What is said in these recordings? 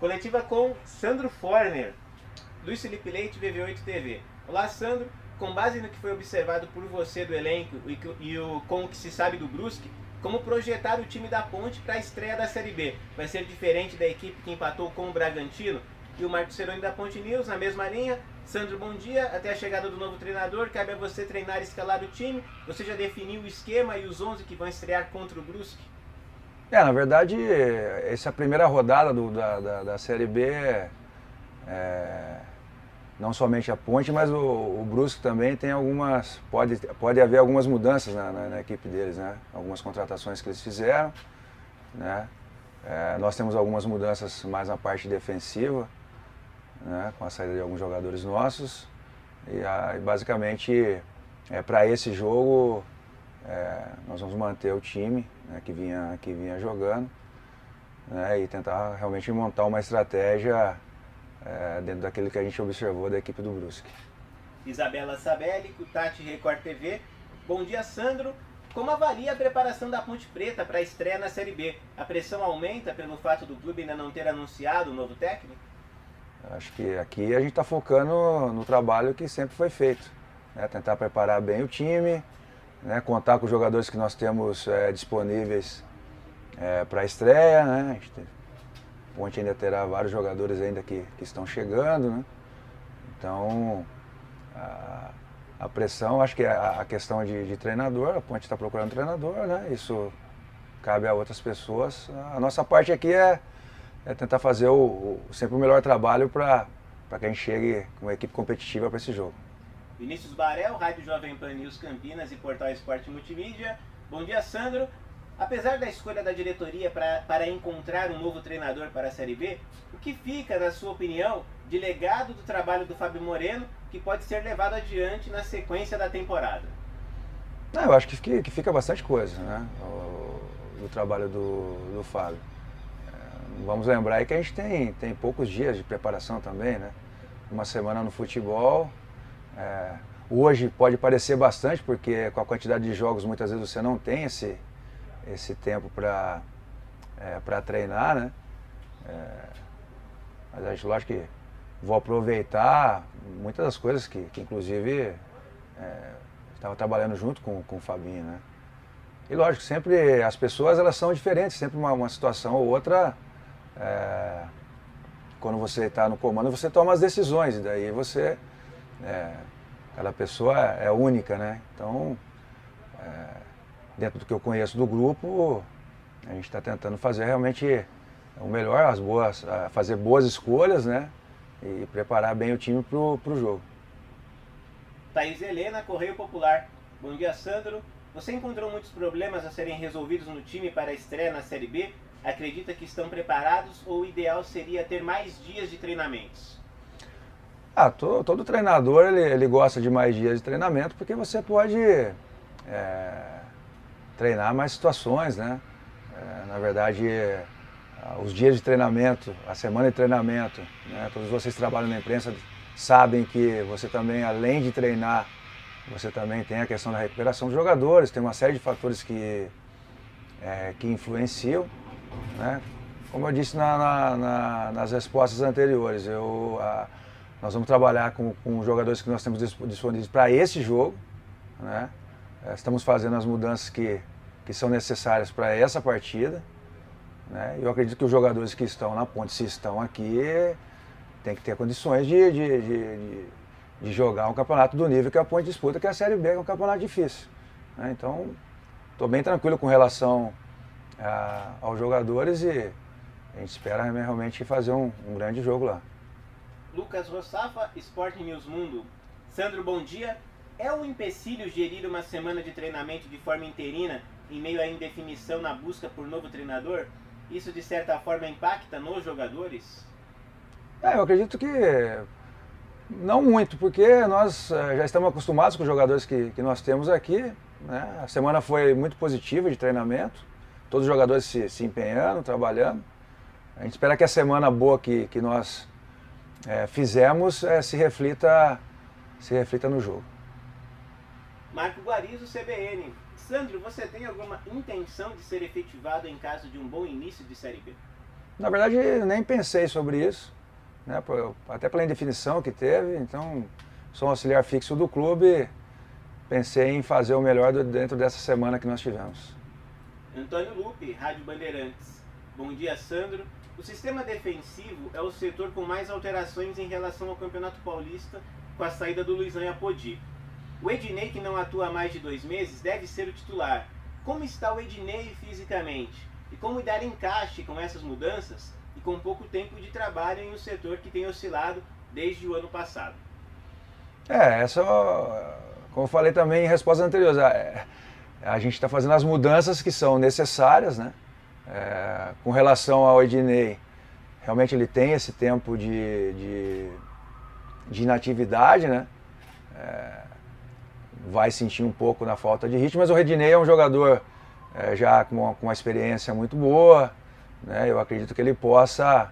Coletiva com Sandro Forner, Luiz Felipe Leite, VV8 TV. Olá, Sandro. Com base no que foi observado por você do elenco e, e o, com o que se sabe do Brusque, como projetar o time da Ponte para a estreia da Série B? Vai ser diferente da equipe que empatou com o Bragantino? E o Marcos Ceroni da Ponte News, na mesma linha. Sandro, bom dia. Até a chegada do novo treinador, cabe a você treinar e escalar o time. Você já definiu o esquema e os 11 que vão estrear contra o Brusque? É, na verdade, essa é a primeira rodada do, da, da, da, Série B. É, não somente a Ponte, mas o, o, também tem algumas. Pode, pode haver algumas mudanças na, na, na equipe deles, né? Algumas contratações que eles fizeram. Né? É, nós temos algumas mudanças mais na parte defensiva né, com a saída de alguns jogadores nossos. E aí, basicamente, é, para esse jogo, é, nós vamos manter o time né, que, vinha, que vinha jogando né, e tentar realmente montar uma estratégia é, dentro daquilo que a gente observou da equipe do Brusque. Isabela Sabelli, Cutati Record TV. Bom dia, Sandro. Como avalia a preparação da Ponte Preta para a estreia na Série B? A pressão aumenta pelo fato do clube ainda não ter anunciado o novo técnico? Acho que aqui a gente está focando no trabalho que sempre foi feito. Né? Tentar preparar bem o time, né? contar com os jogadores que nós temos é, disponíveis é, para a estreia. Né? A Ponte ainda terá vários jogadores ainda que, que estão chegando. Né? Então, a, a, pressão, acho que a, a questão de, de, treinador, a Ponte está procurando treinador, né? isso cabe a outras pessoas. A nossa parte aqui é é tentar fazer o, o sempre o melhor trabalho para que a gente chegue com uma equipe competitiva para esse jogo. Vinícius Barel, Rádio Jovem Pan News Campinas e Portal Esporte Multimídia. Bom dia, Sandro. Apesar da escolha da diretoria pra, para encontrar um novo treinador para a Série B, o que fica, na sua opinião, de legado do trabalho do Fábio Moreno que pode ser levado adiante na sequência da temporada? Não, eu acho que, que fica bastante coisa, né? O, do trabalho do, do Fábio vamos lembrar que a gente tem, tem poucos dias de preparação também, né? Uma semana no futebol. É, hoje pode parecer bastante, porque com a quantidade de jogos muitas vezes você não tem esse, esse tempo para é, treinar, né? É, mas acho lógico que vou aproveitar muitas das coisas que, que inclusive é, estava trabalhando junto com, com o Fabinho, né? E lógico, sempre as pessoas elas são diferentes, sempre uma, uma situação ou outra é, quando você está no comando, você toma as decisões, e daí você. É, cada pessoa é única, né? Então, é, dentro do que eu conheço do grupo, a gente está tentando fazer realmente o melhor, as boas, fazer boas escolhas, né? E preparar bem o time para o jogo. Thaís Helena, Correio Popular. Bom dia, Sandro. Você encontrou muitos problemas a serem resolvidos no time para a estreia na Série B? acredita que estão preparados ou o ideal seria ter mais dias de treinamentos? Ah, todo, todo treinador ele, ele, gosta de mais dias de treinamento porque você pode é, treinar mais situações, né? É, na verdade, é, os dias de treinamento, a semana de treinamento, né? todos vocês que trabalham na imprensa sabem que você também, além de treinar, você também tem a questão da recuperação dos jogadores, tem uma série de fatores que, é, que influenciam. Né? Como eu disse na, na, na, nas respostas anteriores, eu, a, nós vamos trabalhar com, com jogadores que nós temos disponíveis para esse jogo. Né? É, estamos fazendo as mudanças que, que são necessárias para essa partida. Né? Eu acredito que os jogadores que estão na ponte, se estão aqui, tem que ter condições de, de, de, de, jogar um campeonato do nível que a ponte disputa, que é a Série B, que é um campeonato difícil. Né? Então, estou bem tranquilo com relação a, aos jogadores e a gente espera realmente fazer um, um grande jogo lá. Lucas Rossafa, Sport News Mundo. Sandro, bom dia. É um empecilho gerir uma semana de treinamento de forma interina em meio à indefinição na busca por novo treinador? Isso de certa forma impacta nos jogadores? É, eu acredito que não muito, porque nós eh, já estamos acostumados com os jogadores que, que nós temos aqui. Né? A semana foi muito positiva de treinamento todos os jogadores se, se empenhando, trabalhando. A gente espera que a semana boa que, que nós é, fizemos é, se, reflita, se reflita no jogo. Marco Guarizo, CBN. Sandro, você tem alguma intenção de ser efetivado em caso de um bom início de Série B? Na verdade, nem pensei sobre isso, né? até pela indefinição que teve. Então, sou um auxiliar fixo do clube. Pensei em fazer o melhor dentro dessa semana que nós tivemos. Antônio Lupe, Rádio Bandeirantes. Bom dia, Sandro. O sistema defensivo é o setor com mais alterações em relação ao Campeonato Paulista com a saída do Luizão e Apodi. O Ednei, que não atua há mais de dois meses, deve ser o titular. Como está o Ednei fisicamente? E como dar encaixe com essas mudanças e com pouco tempo de trabalho em um setor que tem oscilado desde o ano passado? É, essa, como eu falei também em respostas anteriores, a, a gente está fazendo as mudanças que são necessárias, né? É, com relação ao Ednei, realmente ele tem esse tempo de, de, de inatividade, né? É, vai sentir um pouco na falta de ritmo, mas o Ednei é um jogador é, já com uma, com uma, experiência muito boa, né? Eu acredito que ele possa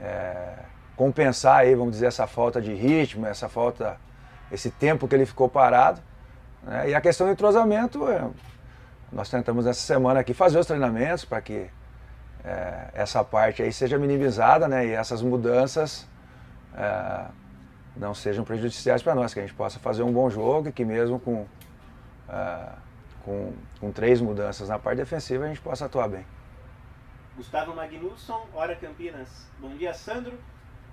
é, compensar aí, vamos dizer, essa falta de ritmo, essa falta, esse tempo que ele ficou parado. Né? E a questão do entrosamento, é, nós tentamos essa semana aqui fazer os treinamentos para que é, essa parte aí seja minimizada né, e essas mudanças é, não sejam prejudiciais para nós, que a gente possa fazer um bom jogo e que mesmo com, é, com, com, três mudanças na parte defensiva a gente possa atuar bem. Gustavo Magnusson, Hora Campinas. Bom dia, Sandro.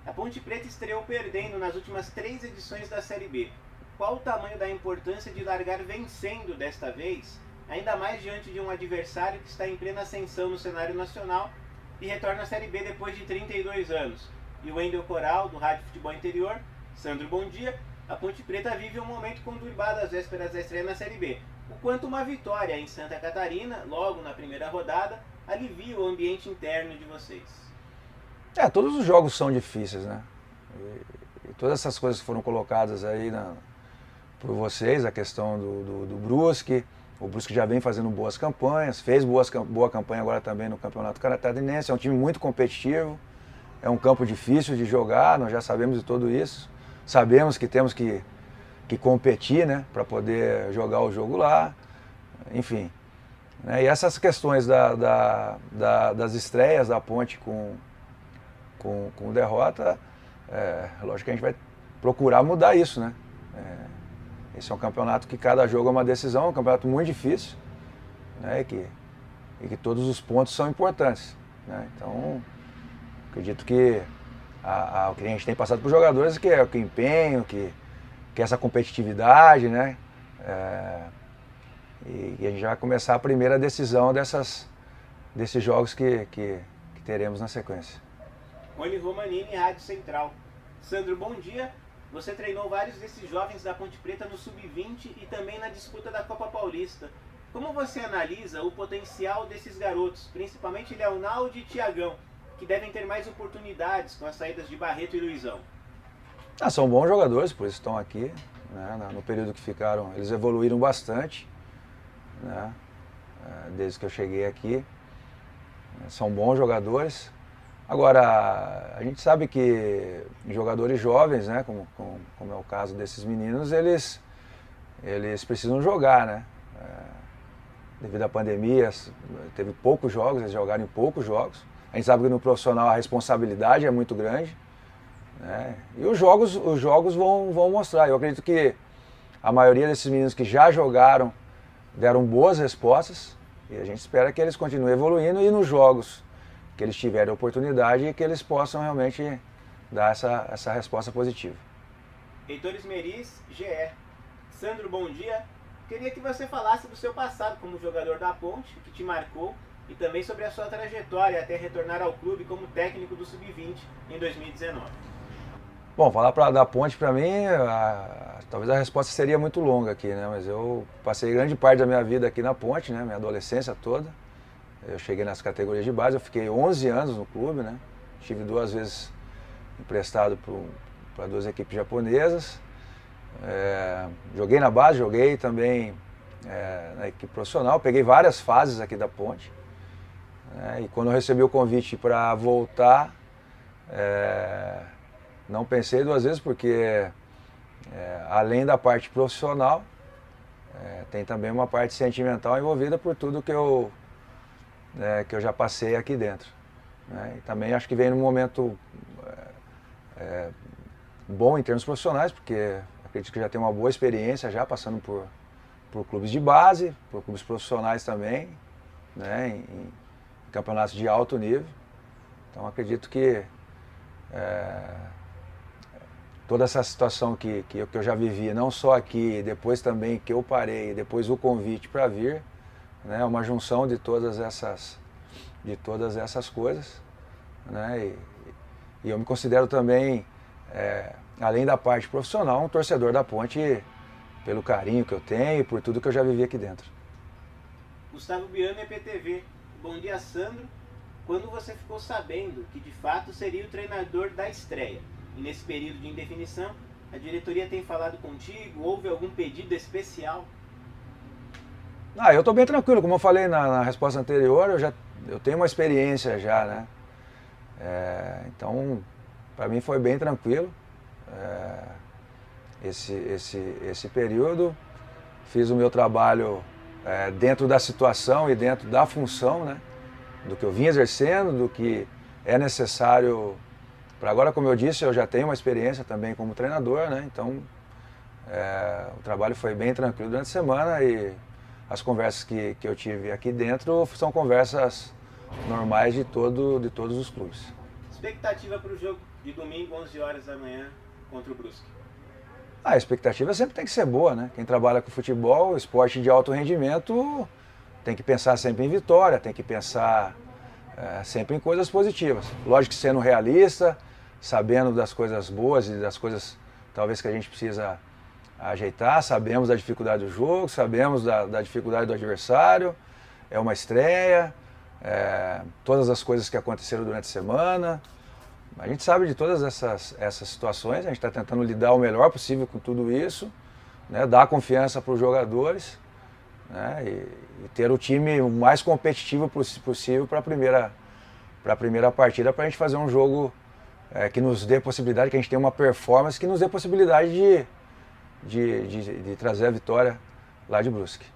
A Ponte Preta estreou perdendo nas últimas três edições da Série B. Qual o tamanho da importância de largar vencendo desta vez ainda mais diante de um adversário que está em plena ascensão no cenário nacional e retorna à Série B depois de 32 anos. E o Wendel Coral, do Rádio Futebol Interior, Sandro, bom dia. A Ponte Preta vive um momento conturbado às vésperas da estreia na Série B. O quanto uma vitória em Santa Catarina, logo na primeira rodada, alivia o ambiente interno de vocês? É, todos os jogos são difíceis, né? E, e todas essas coisas que foram colocadas aí na, por vocês, a questão do, do, do Brusque, o Brusque já vem fazendo boas campanhas, fez boas, boa campanha agora também no Campeonato Catarinense. É um time muito competitivo, é um campo difícil de jogar, nós já sabemos de tudo isso. Sabemos que temos que, que competir né, para poder jogar o jogo lá, enfim. Né, e essas questões da, da, da, das estreias da ponte com, com, com derrota, é, lógico que a gente vai procurar mudar isso, né? É, esse é um campeonato que cada jogo é uma decisão, é um campeonato muito difícil, né? E que, e que todos os pontos são importantes. Né? Então, acredito que a, a, o que a gente tem passado para os jogadores que é o que empenho, que, que é essa competitividade, né? É, e, e, a gente vai começar a primeira decisão dessas, desses jogos que, que, que teremos na sequência. Rony Romanini, Rádio Central. Sandro, bom dia. Você treinou vários desses jovens da Ponte Preta no Sub-20 e também na disputa da Copa Paulista. Como você analisa o potencial desses garotos, principalmente Leonardo e Tiagão, que devem ter mais oportunidades com as saídas de Barreto e Luizão? Ah, são bons jogadores, por isso estão aqui. Né? No período que ficaram, eles evoluíram bastante, né? É, desde que eu cheguei aqui. São bons jogadores. Agora, a gente sabe que jogadores jovens, né, como, como, como, é o caso desses meninos, eles, eles precisam jogar, né? É, devido à pandemia, teve poucos jogos, eles jogaram em poucos jogos. A gente sabe que no profissional a responsabilidade é muito grande. Né? E os jogos, os jogos vão, vão mostrar. Eu acredito que a maioria desses meninos que já jogaram deram boas respostas e a gente espera que eles continuem evoluindo e nos jogos que eles tiverem oportunidade e que eles possam realmente dar essa, essa resposta positiva. Heitor Esmeris, GE. Sandro, bom dia. Queria que você falasse do seu passado como jogador da Ponte, que te marcou, e também sobre a sua trajetória até retornar ao clube como técnico do Sub-20 em 2019. Bom, falar pra, da Ponte para mim, a, talvez a resposta seria muito longa aqui, né? Mas eu passei grande parte da minha vida aqui na Ponte, né? Minha adolescência toda. Eu cheguei nas categorias de base, eu fiquei 11 anos no clube, né? Tive duas vezes emprestado para duas equipes japonesas. É, joguei na base, joguei também é, na equipe profissional, peguei várias fases aqui da ponte. É, e quando eu recebi o convite para voltar, é, não pensei duas vezes, porque é, além da parte profissional, é, tem também uma parte sentimental envolvida por tudo que eu né, que eu já passei aqui dentro. Né? E também acho que vem num momento é, bom em termos profissionais, porque acredito que já tem uma boa experiência já passando por, por clubes de base, por clubes profissionais também, né? em, em campeonatos de alto nível. Então acredito que é, toda essa situação que, que, que, eu já vivi, não só aqui, depois também que eu parei, depois o convite para vir, né, uma junção de todas essas, de todas essas coisas. Né, e, e eu me considero também, é, além da parte profissional, um torcedor da Ponte pelo carinho que eu tenho e por tudo que eu já vivi aqui dentro. Gustavo Biano, EPTV. Bom dia, Sandro. Quando você ficou sabendo que de fato seria o treinador da estreia? E nesse período de indefinição, a diretoria tem falado contigo? Houve algum pedido especial? Ah, eu estou bem tranquilo. Como eu falei na, na, resposta anterior, eu já eu tenho uma experiência já, né? É, então, para mim foi bem tranquilo é, esse, esse, esse período. Fiz o meu trabalho é, dentro da situação e dentro da função, né? Do que eu vim exercendo, do que é necessário para agora, como eu disse, eu já tenho uma experiência também como treinador, né? Então, é, o trabalho foi bem tranquilo durante a semana e as conversas que, que eu tive aqui dentro são conversas normais de, todo, de todos os clubes. Expectativa para o jogo de domingo, 11 horas da manhã, contra o Brusque? Ah, a expectativa sempre tem que ser boa, né? Quem trabalha com futebol, esporte de alto rendimento, tem que pensar sempre em vitória, tem que pensar é, sempre em coisas positivas. Lógico que sendo realista, sabendo das coisas boas e das coisas talvez que a gente precisa ajeitar, sabemos da dificuldade do jogo, sabemos da, da dificuldade do adversário, é uma estreia, é, todas as coisas que aconteceram durante a semana. A gente sabe de todas essas, essas situações, a gente está tentando lidar o melhor possível com tudo isso, né, dar confiança para os jogadores né, e, e, ter o time o mais competitivo possível para a primeira, primeira partida, para a gente fazer um jogo é, que nos dê possibilidade, que a gente tenha uma performance que nos dê possibilidade de, de, de, de trazer a vitória lá de Brusque.